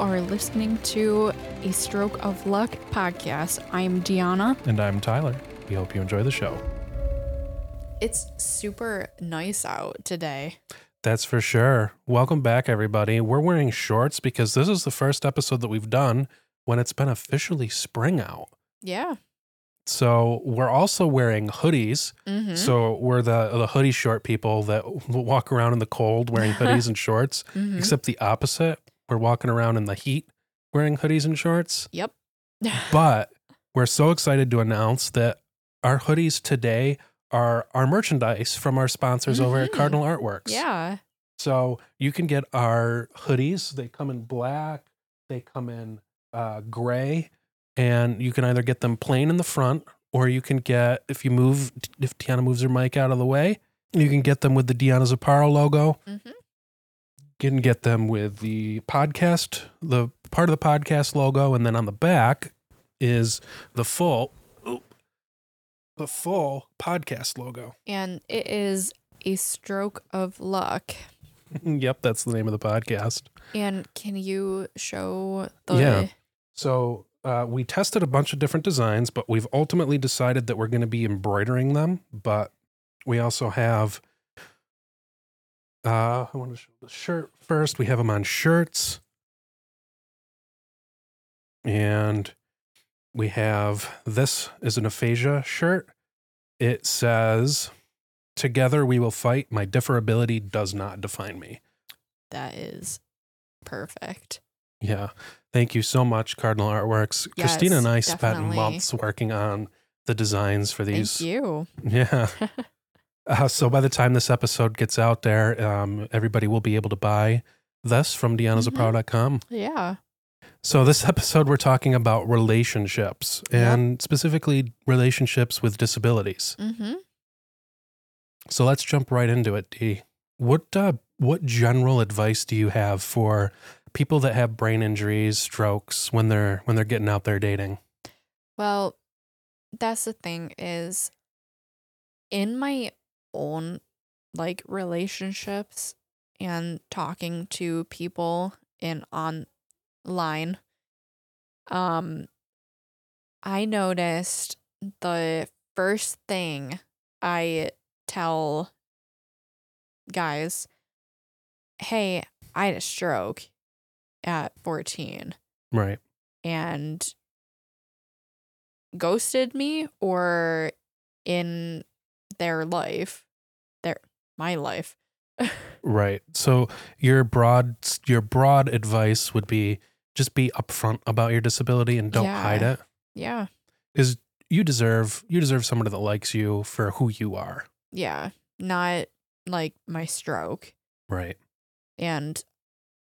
are listening to a Stroke of Luck podcast. I'm Dionna. And I'm Tyler. We hope you enjoy the show. It's super nice out today. That's for sure. Welcome back, everybody. We're wearing shorts because this is the first episode that we've done when it's been officially spring out. Yeah. So we're also wearing hoodies. Mm-hmm. So we're the the hoodie short people that walk around in the cold wearing hoodies and shorts. Mhm. Except the opposite. We're walking around in the heat wearing hoodies and shorts. Yep. But we're so excited to announce that our hoodies today are our merchandise from our sponsors over at Mhm. Cardinal Artworks. yeah. So you can get our hoodies. They come in black, they come in uh, gray, and you can either get them plain in the front, or you can get if you move if Dionna moves her mic out of the way, you can get them with the Dionna Zupparo logo. Mm-hmm. Can get them with the podcast, the part of the podcast logo, and then on the back is the full, oop, the full podcast logo. And it is a stroke of luck. yep, that's the name of the podcast. And can you show the Yeah. So uh, we tested a bunch of different designs, but we've ultimately decided that we're going to be embroidering them. But we also have. Uh, I want to show the shirt first. We have them on shirts, and we have this is an aphasia shirt. It says, "Together we will fight. My differability does not define me." that is perfect. Yeah. Thank you so much, Cardinal Artworks. Christina and I Yes, spent months working on the designs for these. Thank you. Yeah. Uh, so by the time this episode gets out there, um, everybody will be able to buy this from Mm-hmm. Yeah. So this episode, we're talking about relationships Yep. and specifically relationships with disabilities. Mm-hmm. So let's jump right into it, Dee. What uh, what general advice do you have for people that have brain injuries, strokes when they're when they're getting out there dating? Well, that's the thing is in my own like relationships and talking to people in online um I noticed the first thing I tell guys, "Hey, I had a stroke at 14." Right. and ghosted me or in their life their my life Right. So your broad your broad advice would be just be upfront about your disability and don't Yeah. hide it. yeah Is you deserve you deserve somebody that likes you for who you are. yeah not like my stroke Right. and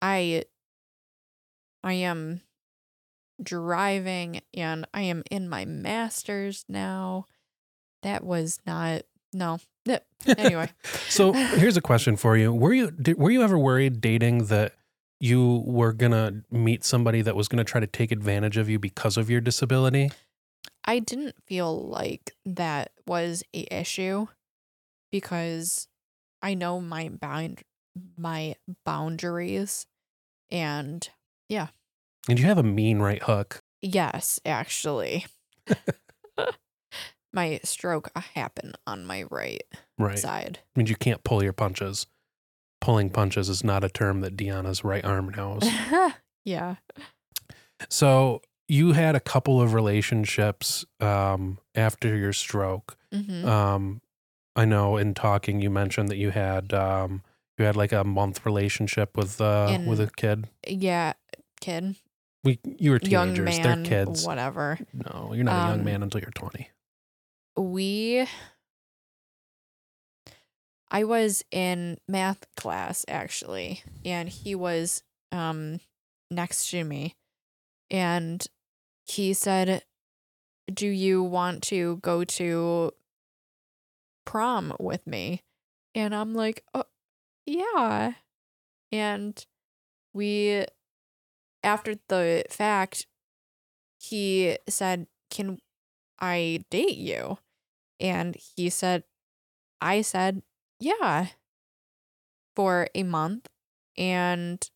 i i am driving and i am in my masters now that was not no anyway So here's a question for you: Were you did, were you ever worried dating that you were gonna meet somebody that was gonna try to take advantage of you because of your disability? I didn't feel like that was a issue because I know my bound my boundaries and yeah. And you have a mean right hook. yes, actually. my stroke happened on my right Right. side. means you can't pull your punches. Pulling punches is not a term that Dionna's right arm knows. yeah. so you had a couple of relationships um, after your stroke. hmm Um, I know in talking you mentioned that you had um, you had like a month relationship with uh, with a kid. yeah, kid, We you were young teenagers. man, They're kids. whatever. No, you're not a young Um, man until you're twenty. We I was in math class actually and he was um next to me and he said do you want to go to prom with me and I'm like oh yeah and we after the fact he said can I date you? And he said, I said, yeah, for a month. And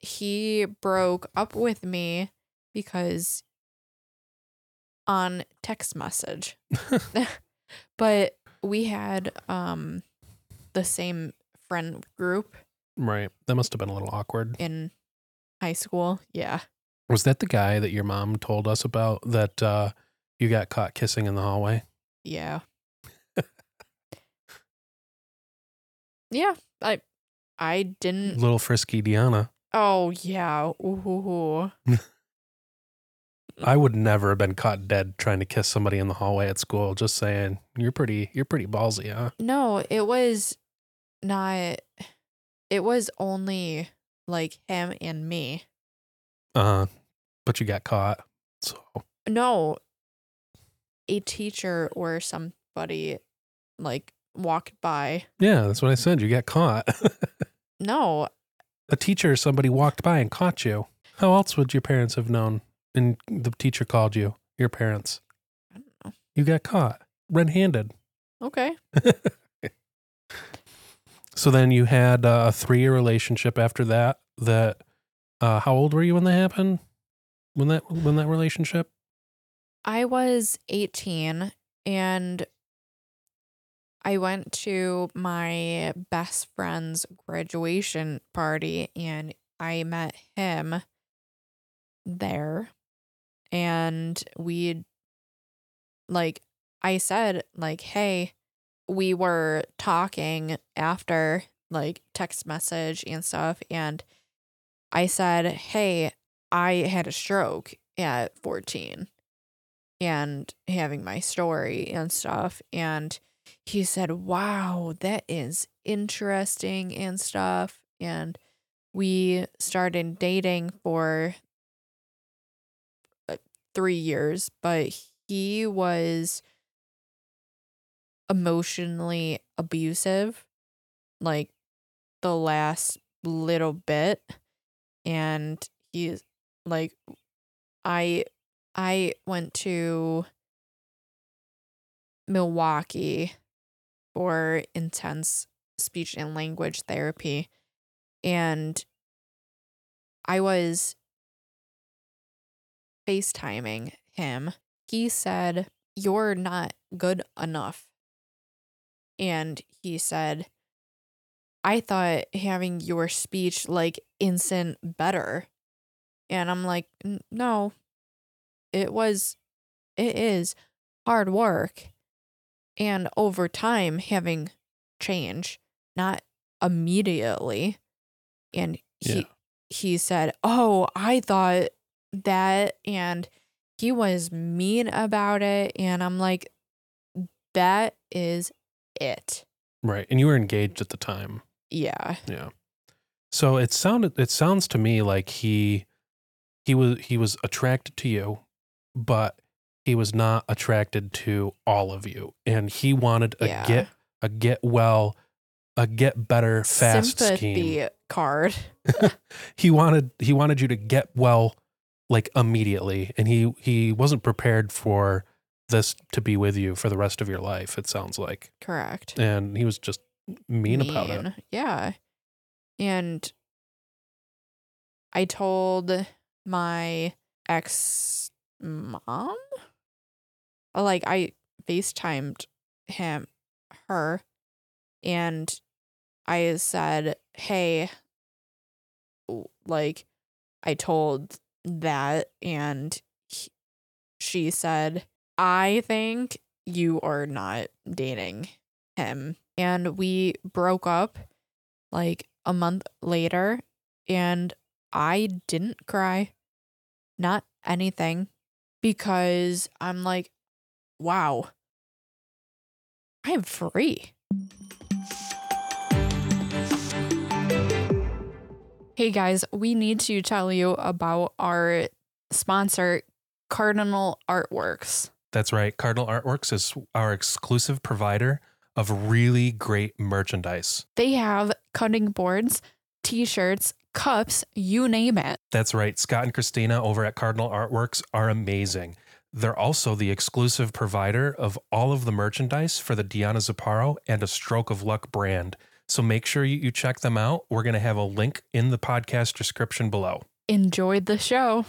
he broke up with me because on text message. but we had um the same friend group right. That must have been a little awkward. in high school. Yeah. Was that the guy that your mom told us about that uh, you got caught kissing in the hallway? Yeah. yeah. I I didn't Little frisky Dionna. Oh yeah. Ooh. I would never have been caught dead trying to kiss somebody in the hallway at school. Just saying, you're pretty, you're pretty ballsy, huh? No, it was not it was only like him and me. Uh, but you got caught. So No. A teacher or somebody like walked by. yeah, that's what I said. You got caught. No, a teacher or somebody walked by and caught you. How else would your parents have known? And the teacher called you, your parents. I don't know. You got caught red handed. Okay. So then you had uh, a three year relationship after that. That, uh, how old were you when that happened? When that, when that relationship? I was 18 and I went to my best friend's graduation party and I met him there. And we, like, I said, like, hey, we were talking after, like, text message and stuff. And I said, hey, I had a stroke at 14 and having my story and stuff. And he said, Wow, that is interesting and stuff. And we started dating for uh, three years, but he was emotionally abusive, like the last little bit. And he's like, I I went to Milwaukee for intense speech and language therapy and I was FaceTiming him. He said, You're not good enough. And he said, I thought having your speech like instant better. And I'm like, No, it was, it is hard work. And over time, having change, not immediately. And he, Yeah. he said, Oh, I thought that. And he was mean about it. And I'm like, That is it. Right. And you were engaged at the time. Yeah. Yeah. So it sounded it sounds to me like he he was he was attracted to you, but he was not attracted to all of you. And he wanted a Yeah. get a get well, a get better fast Sympathy scheme. card. He wanted he wanted you to get well like immediately and he he wasn't prepared for this to be with you for the rest of your life, it sounds like. Correct. And he was just mean, about it. Yeah. And I told my ex mom, uh, like, I FaceTimed him, her, and I said, hey, like, I told that, and he- she said, I think you are not dating him. And we broke up like a month later, and I didn't cry, not anything, because I'm like, wow, I am free. Hey guys, we need to tell you about our sponsor, Cardinal Artworks. That's right. Cardinal Artworks is our exclusive provider of really great merchandise. They have cutting boards, t shirts, cups, you name it. That's right. Scott and Christina over at Cardinal Artworks are amazing. They're also the exclusive provider of all of the merchandise for the Dionna Zupparo and a Stroke of Luck brand. So make sure you, you check them out. We're going to have a link in the podcast description below. Enjoyed the show.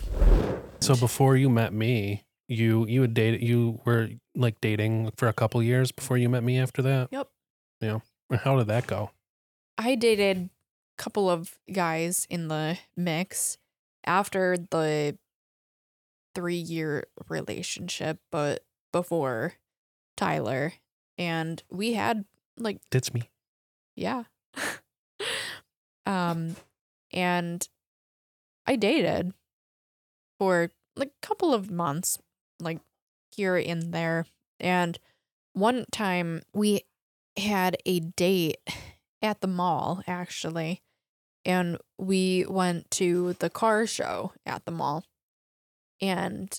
So before you met me, you you had dated you were like dating for a couple years before you met me after that? Yep. Yeah. How did that go? I dated a couple of guys in the mix after the three year relationship, but before Tyler. And we had like It's me. yeah. um and I dated for like a couple of months, like here and there. And one time we had a date at the mall actually. And we went to the car show at the mall. And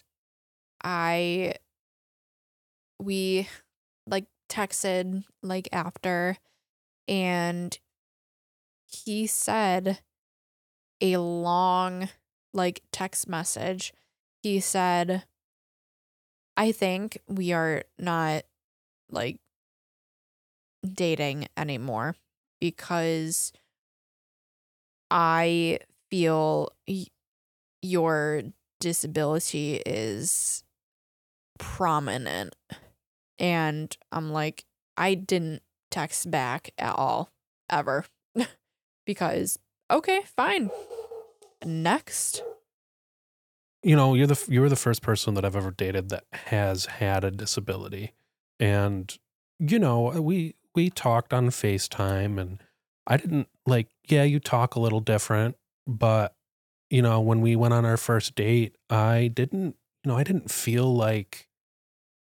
I we like texted like after and he said a long like text message. He said I think we are not like dating anymore because I feel y- your disability is prominent. And I'm like, I didn't text back at all, ever. because, okay, fine. Next. You know, you're the you were the first person that I've ever dated that has had a disability. And you know, we we talked on FaceTime and I didn't like yeah, you talk a little different, but you know, when we went on our first date, I didn't, you know, I didn't feel like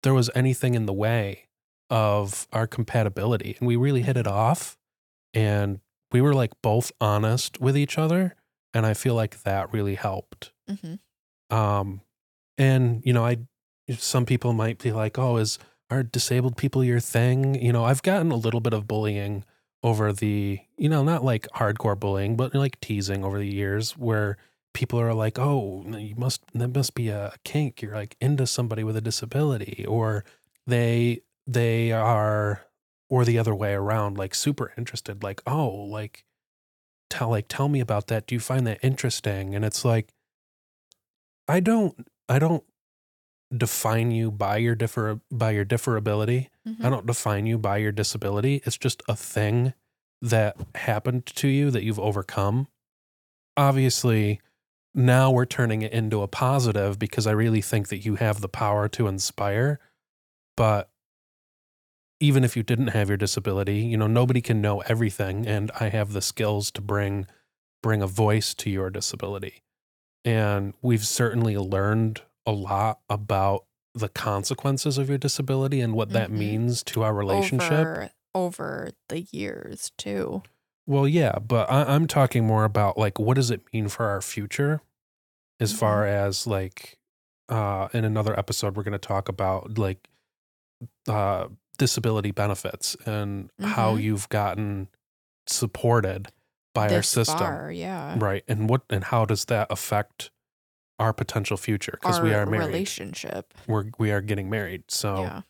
there was anything in the way of our compatibility and we really hit it off and we were like both honest with each other and I feel like that really helped. hmm Um, and you know, I some people might be like, "Oh, is are disabled people your thing?" You know, I've gotten a little bit of bullying over the, you know, not like hardcore bullying, but like teasing over the years, where people are like, "Oh, you must that must be a kink. You're like into somebody with a disability," or they they are, or the other way around, like super interested, like, "Oh, like." Tell like tell me about that. Do you find that interesting? And it's like I don't I don't define you by your differ by your differability. Mm-hmm. I don't define you by your disability. It's just a thing that happened to you that you've overcome. Obviously, now we're turning it into a positive because I really think that you have the power to inspire. But even if you didn't have your disability, you know, nobody can know everything and I have the skills to bring bring a voice to your disability. And we've certainly learned a lot about the consequences of your disability and what that Mhm. means to our relationship. Over, over the years, too. Well, yeah, but I, I'm talking more about like what does it mean for our future, as Mhm. far as like, uh, in another episode we're going to talk about like, uh, disability benefits and how Mhm. you've gotten supported by our system, far, yeah. right? And what and how does that affect our potential future? Because we are married, relationship. we're we are getting married, so Yeah.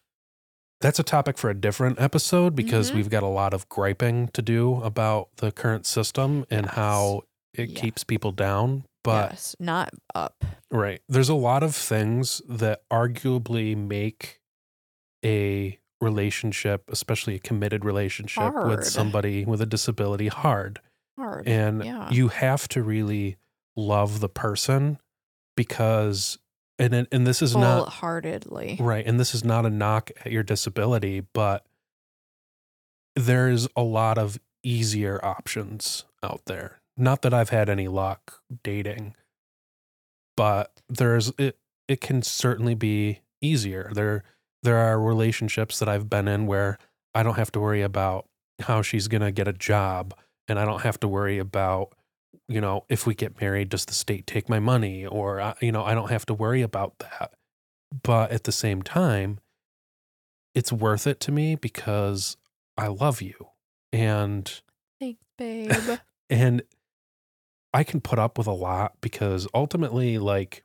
that's a topic for a different episode because Mhm. we've got a lot of griping to do about the current system and Yes. how it Yeah. keeps people down. But yes, not up. right, there's a lot of things that arguably make a relationship, especially a committed relationship Hard. with somebody with a disability, hard. Hard. And yeah. you have to really love the person because and it- and this is not Wholeheartedly. Right. And this is not a knock at your disability, but there's a lot of easier options out there. Not that I've had any luck dating, but there's it it can certainly be easier. There there are relationships that I've been in where I don't have to worry about how she's going to get a job and I don't have to worry about you know if we get married does the state take my money or uh, you know I don't have to worry about that but at the same time it's worth it to me because I love you and Thanks, babe. and I can put up with a lot because ultimately like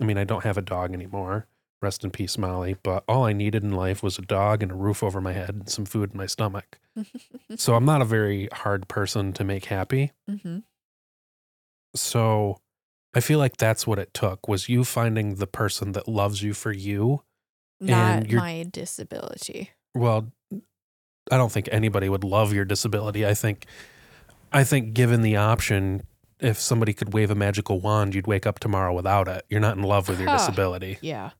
I mean I don't have a dog anymore Rest in peace, Molly. But all I needed in life was a dog and a roof over my head and some food in my stomach. so I'm not a very hard person to make happy. Mm hmm So I feel like that's what it took was you finding the person that loves you for you. Not my disability. Well, I don't think anybody would love your disability. I think I think given the option if somebody could wave a magical wand, you'd wake up tomorrow without it. You're not in love with your Huh. disability. Yeah.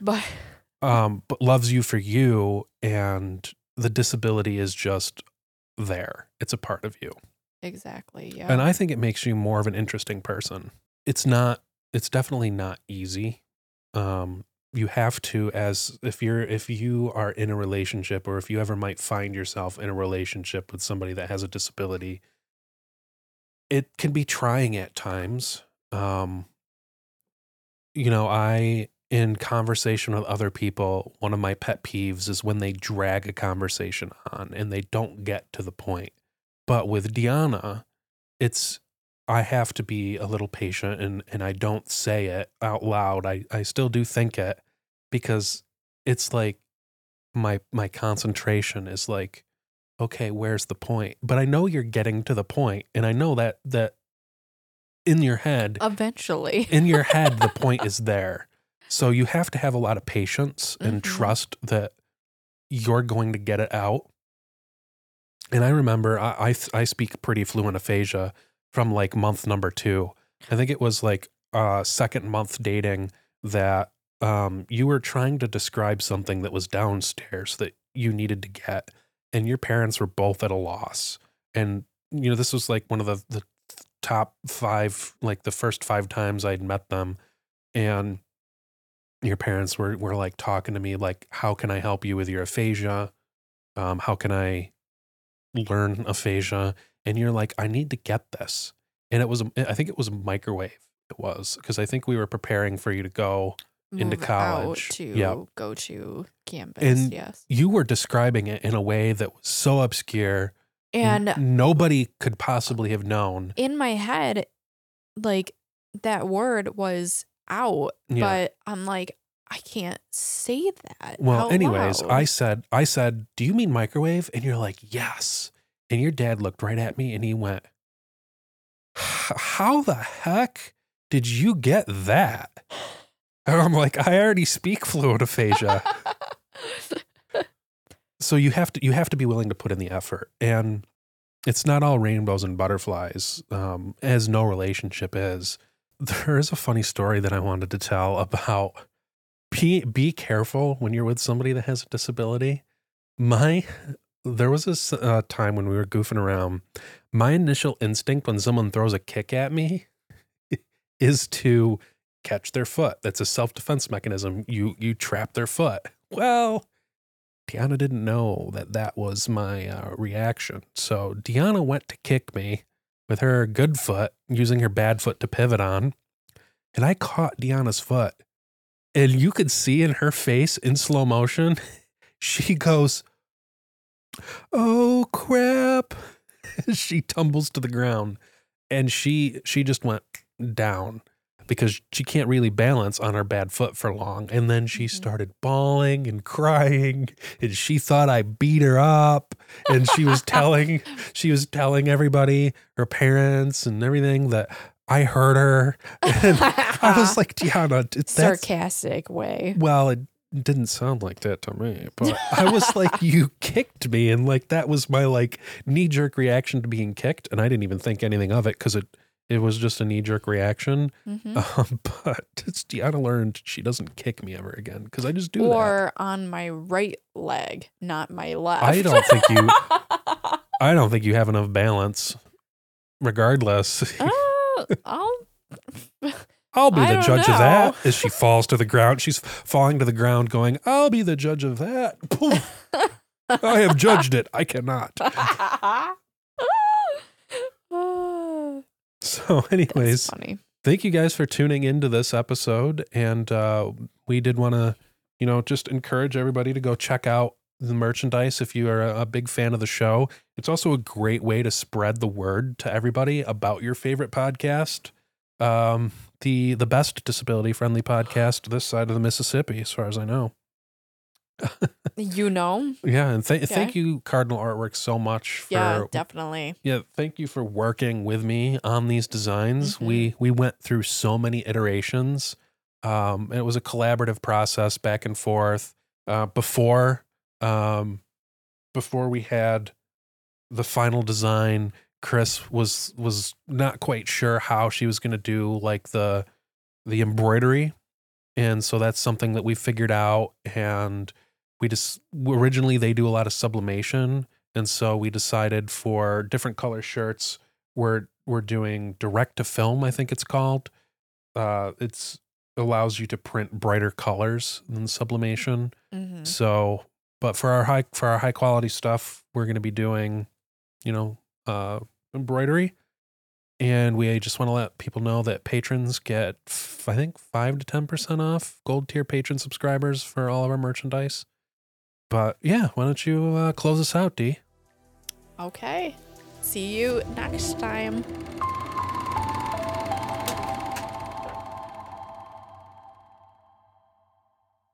But Um, but loves you for you and the disability is just there. It's a part of you. Exactly. Yeah. And I think it makes you more of an interesting person. It's not it's definitely not easy. Um you have to as if you're if you are in a relationship or if you ever might find yourself in a relationship with somebody that has a disability, it can be trying at times. Um you know, I in conversation with other people, one of my pet peeves is when they drag a conversation on and they don't get to the point. But with Dionna, it's I have to be a little patient and and I don't say it out loud. I I still do think it because it's like my my concentration is like okay, where's the point? But I know you're getting to the point and I know that that in your head Eventually. in your head the point is there. So you have to have a lot of patience and Mhm. trust that you're going to get it out. And I remember I, I I speak pretty fluent aphasia from like month number two. I think it was like uh second month dating that um you were trying to describe something that was downstairs that you needed to get and your parents were both at a loss. And you know this was like one of the the top 5 like the first 5 times I'd met them and your parents were were like talking to me like how can I help you with your aphasia? Um how can I learn aphasia? And you're like I need to get this. And it was i think it was a microwave it was because I think we were preparing for you to go into Move college. Out to Yep. go to campus. And yes. you were describing it in a way that was so obscure And n- nobody could possibly have known. in my head, like that word was out, Yeah. but I'm like, I can't say that. Well, out anyways, loud. I said, I said, do you mean microwave? And you're like, yes. And your dad looked right at me and he went, how the heck did you get that? And I'm like, I already speak fluent aphasia. so you have to you have to be willing to put in the effort and it's not all rainbows and butterflies um, as no relationship is there is a funny story that i wanted to tell about be, be careful when you're with somebody that has a disability my there was this uh, time when we were goofing around my initial instinct when someone throws a kick at me is to catch their foot that's a self-defense mechanism you you trap their foot well Dionna didn't know that that was my uh, reaction. So Dionna went to kick me with her good foot, using her bad foot to pivot on. And I caught Dionna's foot. And you could see in her face in slow motion, she goes, Oh crap. she tumbles to the ground and she she just went down because she can't really balance on her bad foot for long. And then she Mhm. started bawling and crying and she thought I beat her up and she was telling she was telling everybody, her parents and everything that I heard her. And I was like, Dionna, d- that's sarcastic way. well, it didn't sound like that to me, but I was like, you kicked me, and like that was my like knee jerk reaction to being kicked, and I didn't even think anything of it because it it was just a knee jerk reaction. Mhm. Um, but it's Dionna learned she doesn't kick me ever again because I just do that. Or on my right leg, not my left. I don't think you. I don't think you have enough balance. Regardless, oh, I'll. I'll be I the judge of that. know. As she falls to the ground, she's falling to the ground, going, "I'll be the judge of that." I have judged it. I cannot. So, anyways, funny. thank you guys for tuning into this episode. And uh, we did want to, you know, just encourage everybody to go check out the merchandise if you are a, big fan of the show. It's also a great way to spread the word to everybody about your favorite podcast. Um, the the best disability friendly podcast this side of the Mississippi, as far as I know. You know? Yeah, and th- thank you, Cardinal Artwork, so much for Yeah, definitely. yeah, thank you for working with me on these designs. Mhm. We we went through so many iterations. Um, it was a collaborative process back and forth. Uh, before um, before we had the final design, Chris was was not quite sure how she was going to do like the the embroidery, and so that's something that we figured out. And we just originally they do a lot of sublimation, and so we decided for different color shirts, we're we're doing direct to film. I think it's called. Uh, it's allows you to print brighter colors than sublimation. hmm So, but for our high for our high quality stuff, we're going to be doing, you know, uh, embroidery, and we just want to let people know that patrons get, f- I think, five to ten percent off gold tier patron subscribers for all of our merchandise. But yeah, why don't you uh, close us out, D? Okay. See you next time.